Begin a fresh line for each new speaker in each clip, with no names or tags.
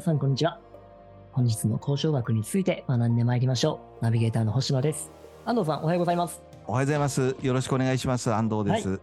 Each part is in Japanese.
皆さんこんにちは。本日も交渉学について学んでまいりましょう。ナビゲーターの星野です。安藤さん、おはようございます。
おはようございます。よろしくお願いします。安藤です。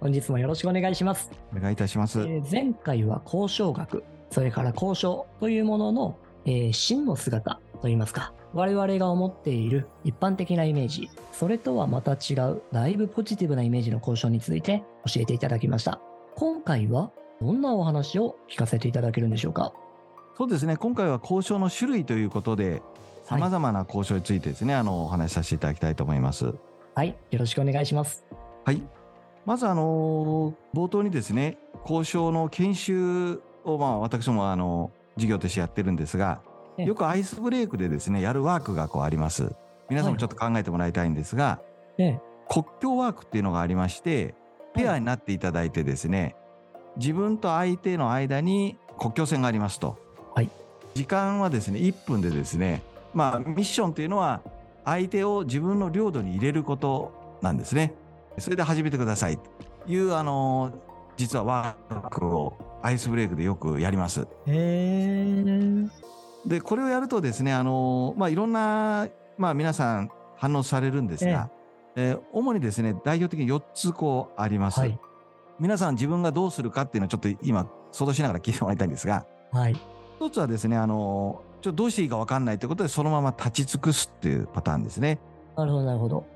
本日もよろしくお願いします。
お願いいたします。
えー前回は交渉学、それから交渉というものの、えー真の姿といいますか、我々が思っている一般的なイメージ、それとはまた違う、だいぶポジティブなイメージの交渉について教えていただきました。今回はどんなお話を聞かせていただけるんでしょうか？
そうですね。今回は交渉の種類ということで、
はい
様々な交渉についてですね、あの、お話しさせていただきたいと思います。
はい、よろしくお願いします。
はい。まず、あの、冒頭にですね、交渉の研修を、まあ、私も、あの、授業としてやってるんですが、
ええ
よくアイスブレイクでですね、やるワークがこうあります。皆さんもちょっと考えてもらいたいんですが、
ええ、
国境ワークっていうのがありまして、ペアになっていただいてですね、自分と相手の間に国境線がありますと。
はい
時間はですね、1分でですね、まあミッションっていうのは相手を自分の領土に入れることなんですね。それで始めてくださいという、あの、実はワークをアイスブレイクでよくやります。で、これをやるとですね、あの、まあ、いろんな、まあ、皆さん反応されるんですが、えー主にですね、代表的に4つこうあります。
はい。
皆さん自分がどうするかっていうのをちょっと今想像しながら聞いてもらいたいんですが、
はい。
一つはですね、あの、ちょっとどうしていいかわかんないということで、そのまま立ち尽くすっていうパターンですね。
なるほど、なるほど。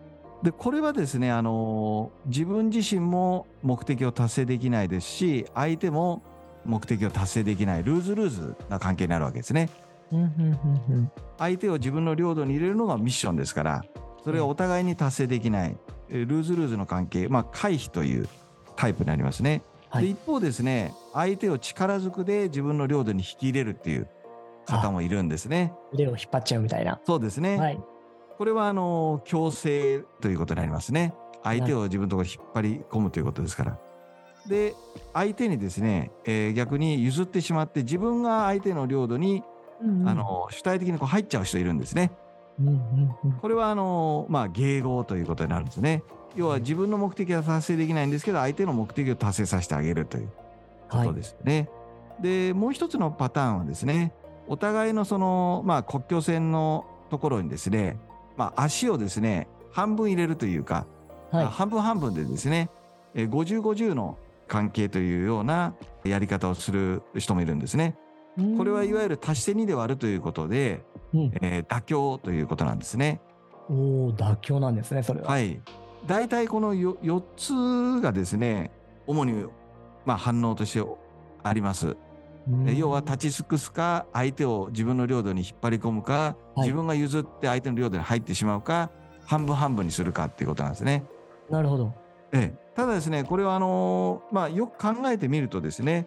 で、これはですね、あの、自分自身も目的を達成できないですし、相手も目的を達成できない、ルーズルーズな関係になるわけですね。相手を自分の領土に入れるのがミッションですから、それがお互いに達成できない、えールーズルーズの関係、まあ、回避というタイプになりますね。
はい
で一方ですね、相手を力ずくで自分の領土に引き入れるっていう方もいるんですね。
腕を引っ張っちゃうみたいな。
そうですね。
はい。
これは、あの、強制ということになりますね。相手を自分のところに引っ張り込むということですから。で、相手にですね、えー逆に譲ってしまって、自分が相手の領土に、
うんうん
あ、の、主体的にこう入っちゃう人いるんですね。
うん、うん、うん。
これはあの、まあ、迎合ということになるんですね。要は自分の目的は達成できないんですけど、相手の目的を達成させてあげるというこ
はい
と。ですね。で、もう一つのパターンはですね、お互いのその、まあ、国境線のところにですね、まあ、足をですね、半分入れるというか、
はい。
半分半分でですね、えー50、50の関係というようなやり方をする人もいるんですね。これはいわゆる足して2で割るということで、
うん。
えー妥協ということなんですね。
おお、妥協なんですね、それは。
はい。大体このよ4つがですね、主に、まあ、反応としてあります。要は立ち尽くすか、相手を自分の領土に引っ張り込むか、
はい
自分が譲って相手の領土に入ってしまうか、半分半分にするかっていうことなんですね。
なるほど。
ええ、ただですね、これはあのーまあ、よく考えてみるとですね、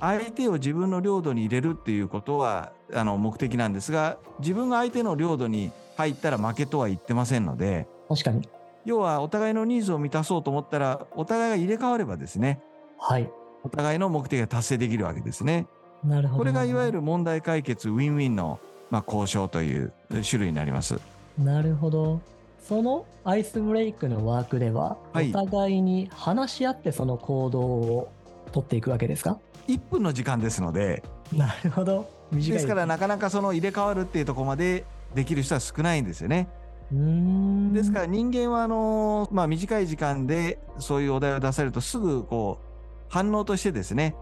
相手を自分の領土に入れるっていうことはあの目的なんですが、自分が相手の領土に入ったら負けとは言ってませんので、
確かに。
要はお互いのニーズを満たそうと思ったら、お互いが入れ替わればですね、
はい。
お互いの目的が達成できるわけですね。
なるほど。
これがいわゆる問題解決ウィンウィンの、まあ、交渉という種類になります。
なるほど。そのアイスブレイクのワークでは、
はい
お互いに話し合ってその行動を取っていくわけですか
？1分の時間ですので、
なるほど。短い
ですからなかなかその入れ替わるっていうところまでできる人は少ないんですよね。ですから人間はあの、まあ、短い時間でそういうお題を出されるとすぐこう反応としてですね、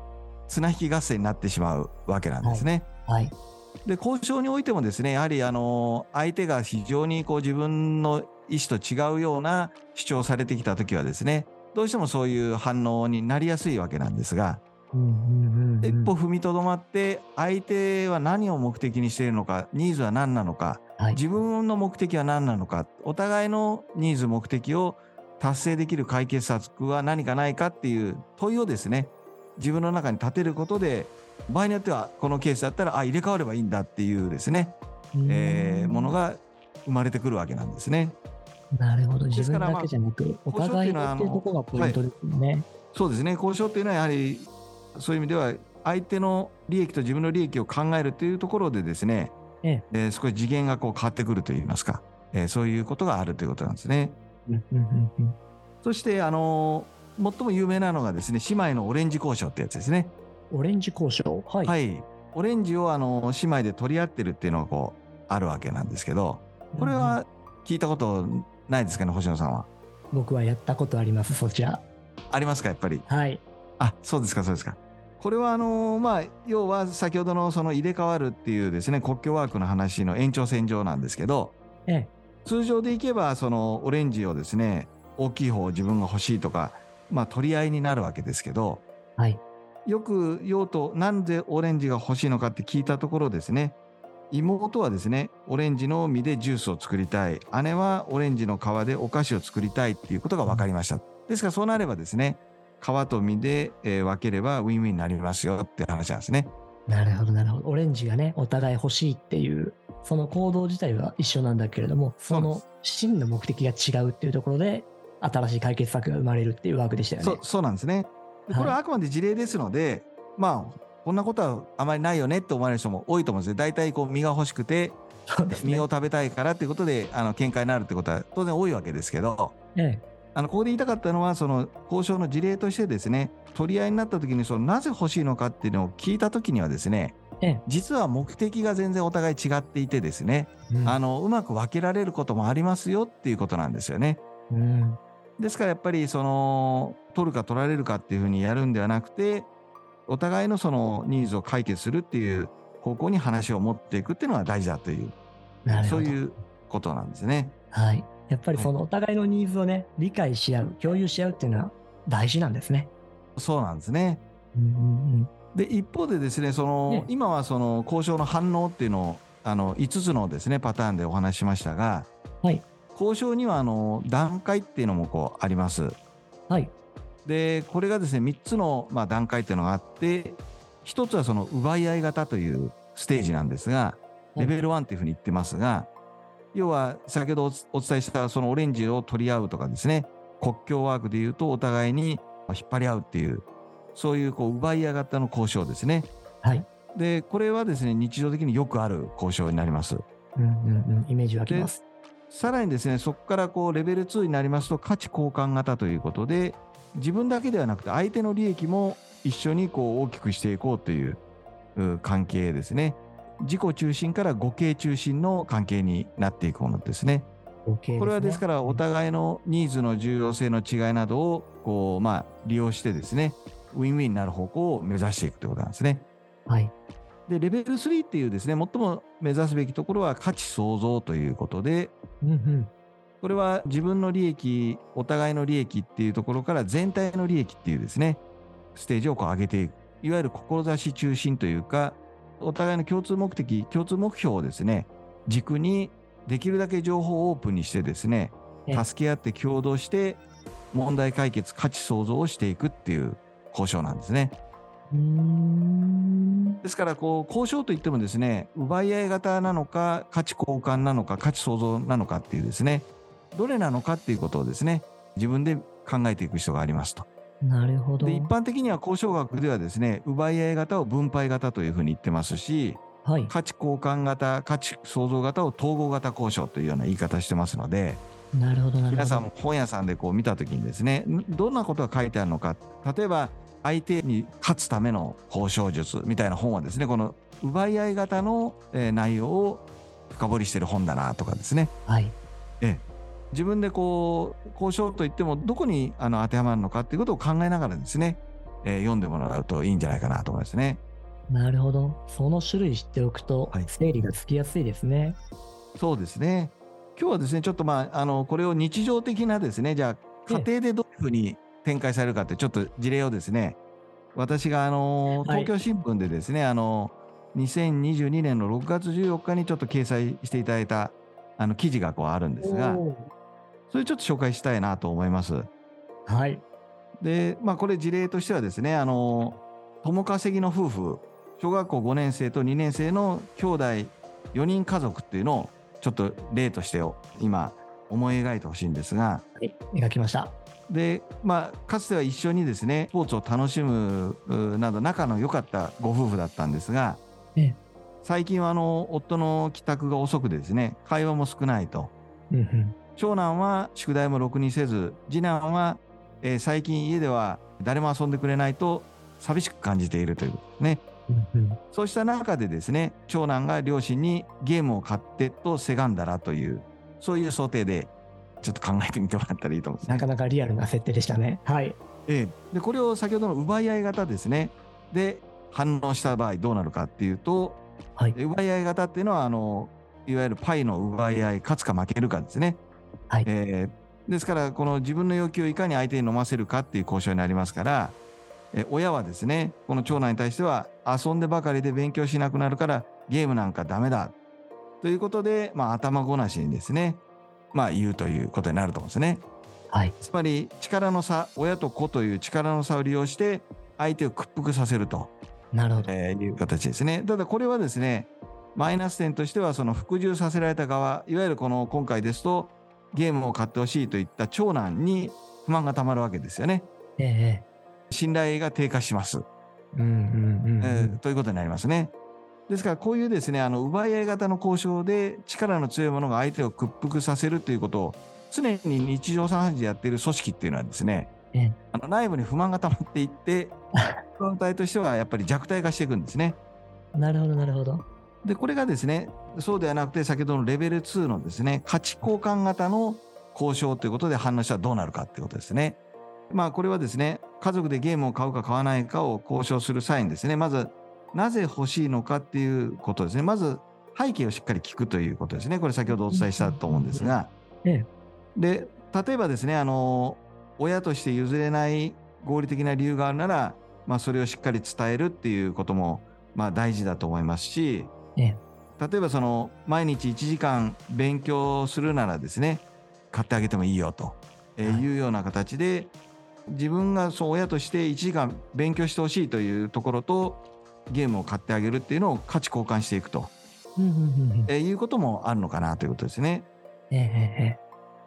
綱引き合戦になってしまうわけなんですね。
はい。
で、交渉においてもですね、やはりあの、相手が非常にこう自分の意思と違うような主張をされてきたときはですね、どうしてもそういう反応になりやすいわけなんですが、一歩踏みとどまって、相手は何を目的にしているのか、ニーズは何なのか、
はい。
自分の目的は何なのか、お互いのニーズ、目的を達成できる解決策は何かないかっていう問いをですね、自分の中に立てることで、場合によってはこのケースだったら、あ、入れ替わればいいんだっていうですね、えーものが生まれてくるわけなんですね。
なるほど。自分だけじゃなく、お互いのっていうところがポイントですよね。
そうですね、交渉っていうのはやはり、そういう意味では、相手の利益と自分の利益を考えるというところでですね、
ええ
えー少し次元がこう変わってくるといいますか、えーそういうことがあるということなんですね。そして、あのー最も有名なのがですね、姉妹のオレンジ交渉ってやつですね。
オレンジ交渉？はい。
はい。オレンジをあの姉妹で取り合ってるっていうのがこうあるわけなんですけどこれは聞いたことないですかね星野さんは？
僕はやったことあります、そちら。
ありますかやっぱり？
はい。
あそうですかそうですか。これはあのまあ要は先ほどのその入れ替わるっていうですね国境ワークの話の延長線上なんですけど
ええ。
通常でいけばそのオレンジをですね大きい方を自分が欲しいとかまあ取り合いになるわけですけど
はい。
よく用途なんでオレンジが欲しいのかって聞いたところですね妹はですねオレンジの実でジュースを作りたい姉はオレンジの皮でお菓子を作りたいっていうことが分かりましたですからそうなればですね皮と実で、えー分ければウィンウィンになりますよって話なんですね。
なるほど、なるほど。オレンジがね、お互い欲しいっていう、その行動自体は一緒なんだけれども、その真の目的が違うっていうところで、新しい解決策が生まれるっていうワークでしたよね。
そうそうなんですね。でこれはあくまで事例ですので、まあこんなことはあまりないよねって思われる人も多いと思うんですね。大体こう実が欲しくて
ね。
実を。食べたいからっていうことであの見解になるってことは当然多いわけですけど。
え
あのここで言いたかったのはその交渉の事例としてですね取り合いになった時にそのなぜ欲しいのかっていうのを聞いた時にはですね。実は目的が全然お互い違っていてですね、
うん
あのうまく分けられることもありますよっていうことなんですよね。
うん。
ですからやっぱりその取るか取られるかっていうふうにやるんではなくてお互いのそのニーズを解決するっていう方向に話を持っていくっていうのが大事だという。そういうことなんですね。
はい。やっぱりそのお互いのニーズをね、理解し合う、共有し合うっていうのは大事なんですね。
そうなんですね。
うんうん
で一方でですねその、
ね
今はその交渉の反応っていうのをあの5つのですねパターンでお話ししましたが、
はい
交渉にはあの段階っていうのもこうあります。
うん。はい。
でこれがですね3つの、まあ、段階っていうのがあって1つはその奪い合い型というステージなんですがレベル1っていうふうに言ってますが要は先ほどおお伝えしたそのオレンジを取り合うとかですね国境ワークでいうとお互いに引っ張り合うっていうそういうこう奪い合い型の交渉ですね。
はい。
でこれはですね日常的によくある交渉になります。
うんうんうん。イメージ湧きます。
さらにですねそこからこうレベル2になりますと価値交換型ということで自分だけではなくて相手の利益も一緒にこう大きくしていこうというう関係ですね自己中心から互恵中心の関係になっていくものですね。
OK
これはですからお互いのニーズの重要性の違いなどをこうまあ利用してですねウィンウィンになる方向を目指していくということなんですね。
はい。
でレベル3っていうですね最も目指すべきところは価値創造ということで
うんうん。
これは自分の利益、お互いの利益っていうところから全体の利益っていうですね、ステージをこう上げていく。いわゆる志中心というか、お互いの共通目的、共通目標をですね、軸にできるだけ情報をオープンにしてですね、
ええ
助け合って共同して問題解決、価値創造をしていくっていう交渉なんですね。ですから、こう、交渉といってもですね、奪い合い型なのか、価値交換なのか、価値創造なのかっていうですね、どれなのかっていうことをですね、自分で考えていく必要がありますと。
なるほど。
で、一般的には交渉学ではですね、奪い合い型を分配型というふうに言ってますし、
はい。
価値交換型、価値創造型を統合型交渉というような言い方してますので、
なるほど。
皆さんも本屋さんでこう見たときにですね、んどんなことが書いてあるのか、例えば相手に勝つための交渉術みたいな本はですね、この奪い合い型の、えー内容を深掘りしてる本だなとかですね、
はい。
自分でこう交渉といってもどこにあの当てはまるのかっていうことを考えながらですね、えー読んでもらうといいんじゃないかなと思いますね。
なるほど。その種類知っておくと
はい、
整理がつきやすいですね。
そうですね。今日はですね、ちょっとまあ、あの、これを日常的なですね、じゃあ、
ええ
家庭でどういうふうに展開されるかって、ちょっと事例をですね、私が、あの、
はい
東京新聞でですね、あの、2022年の6月14日にちょっと掲載していただいた、あの、記事がこうあるんですが、それちょっと紹介したいなと思います。
はい。
で、まあ、これ事例としてはですね、あの、共稼ぎの夫婦、小学校5年生と2年生の兄弟4人家族っていうのをちょっと例として今思い描いてほしいんですが、
はい。描きました。
で、まあ、かつては一緒にですね、スポーツを楽しむうなど仲の良かったご夫婦だったんですが、
ええ
最近はあの、夫の帰宅が遅くてですね、会話も少ないと。
うんうん。
長男は宿題もろくにせず、次男は、えー最近家では誰も遊んでくれないと寂しく感じているというね。そうした中でですね、長男が両親にゲームを買ってとせがんだらという、そういう想定でちょっと考えてみてもらったらいいと思うんですね
なかなかリアルな設定でしたね。はい。
ええ、でこれを先ほどの奪い合い型ですねで反応した場合どうなるかっていうと、
はい
え奪い合い型っていうのはあのいわゆるパイの奪い合い勝つか負けるかですね、
はい
えーですからこの自分の要求をいかに相手に飲ませるかっていう交渉になりますから、え親はですねこの長男に対しては遊んでばかりで勉強しなくなるからゲームなんかダメだということで、まあ、頭ごなしにですねまあ言うということになると思うんですね。
はい。
つまり力の差親と子という力の差を利用して相手を屈服させると、
なるほど。
えーいう形ですね。ただこれはですねマイナス点としてはその服従させられた側いわゆるこの今回ですとゲームを買ってほしいといった長男に不満がたまるわけですよね。
ええ
信頼が低下します、
うんうんうん
ということになりますね。ですからこういうですねあの奪い合い型の交渉で力の強い者が相手を屈服させるということを常に日常茶飯事でやっている組織っていうのはですね、
ええ
あの内部に不満が溜まっていってフロン体としてはやっぱり弱体化していくんですね。
なるほどなるほど。
でこれがですねそうではなくて先ほどのレベル2のですね価値交換型の交渉ということで反応したらどうなるかということですね。まあこれはですね家族でゲームを買うか買わないかを交渉する際にですねまずなぜ欲しいのかっていうことですね。まず背景をしっかり聞くということですね。これ先ほどお伝えしたと思うんですが、
ええ。
で例えばですねあの親として譲れない合理的な理由があるなら、まあ、それをしっかり伝えるっていうことも、まあ、大事だと思いますし、
ええ
例えばその毎日1時間勉強するならですね買ってあげてもいいよと、
い
いうような形で自分がそう親として1時間勉強してほしいというところとゲームを買ってあげるっていうのを価値交換していくと。えーいうこともあるのかなということですね。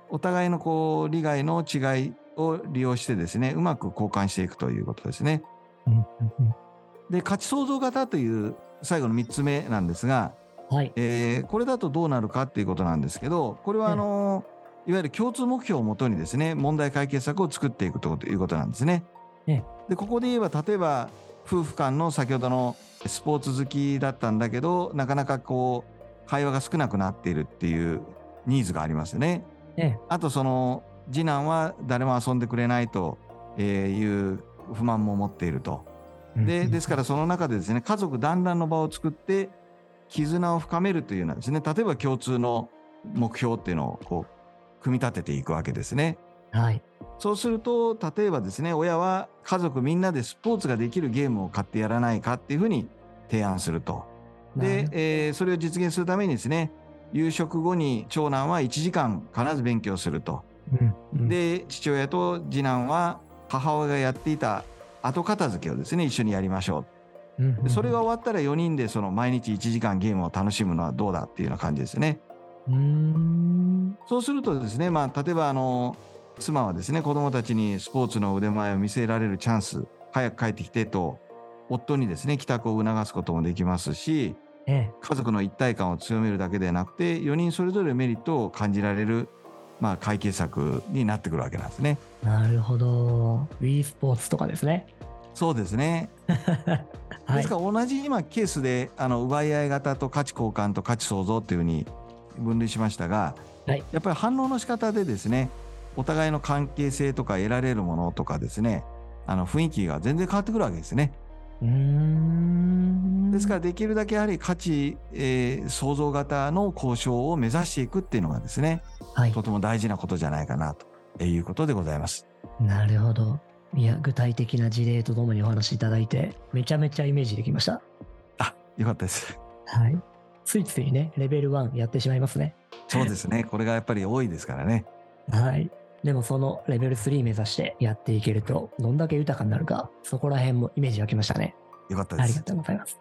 お互いのこう利害の違いを利用してですねうまく交換していくということですね。で価値創造型という最後の3つ目なんですが、
はい。
えーこれだとどうなるかっていうことなんですけどこれはあの、いわゆる共通目標をもとにですね問題解決策を作っていくということなんですね。
ええ
でここで言えば例えば夫婦間の先ほどのスポーツ好きだったんだけどなかなかこう会話が少なくなっているっていうニーズがありますよね。
ええ
あとその次男は誰も遊んでくれないとえーいう不満も持っていると。でですからその中でですね家族団らんの場を作って絆を深めるというようなですね例えば共通の目標っていうのをこう組み立てていくわけですね。
はい。
そうすると例えばですね親は家族みんなでスポーツができるゲームを買ってやらないかっていうふうに提案すると。で、えーそれを実現するためにですね夕食後に長男は1時間必ず勉強すると。
うんうん、
で父親と次男は母親がやっていた後片付けをですね一緒にやりましょ
うんうん
うでそれが終わったら4人でその毎日1時間ゲームを楽しむのはどうだっていうような感じですね
うーん。
そうするとですねまあ例えばあの妻はですね子供たちにスポーツの腕前を見せられるチャンス早く帰ってきてと夫にですね帰宅を促すこともできますし
ええ。
家族の一体感を強めるだけでなくて4人それぞれメリットを感じられるまあ解決策になってくるわけなんですね。
なるほど。Wii スポーツとかですね。
そうですね。
はい
です。から同じ今ケースであの奪い合い型と価値交換と価値創造っていうふうに分類しましたが、
はい
やっぱり反応の仕方でですねお互いの関係性とか得られるものとかですねあの雰囲気が全然変わってくるわけですね。ですからできるだけやはり価値、えー創造型の交渉を目指していくっていうのがですね
はい。
とても大事なことじゃないかなということでございます。
なるほど。いや、具体的な事例とともにお話しいただいて、めちゃめちゃイメージできました。
あよかったです。
はい。ついついね、レベル1やってしまいますね。
そうですねこれがやっぱり多いですからね。
はい。でもそのレベル3目指してやっていけると、どんだけ豊かになるか、そこら辺もイメージ湧きましたね。
よかったです
ありが。とうございます。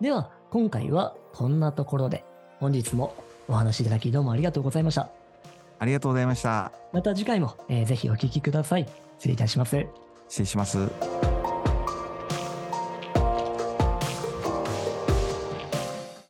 では、今回はこんなところで、本日もお話しいただきどうもありがとうございました。
ありがとうございました。
また次回も、えーぜひお聞きください。失礼いたします。
失礼します。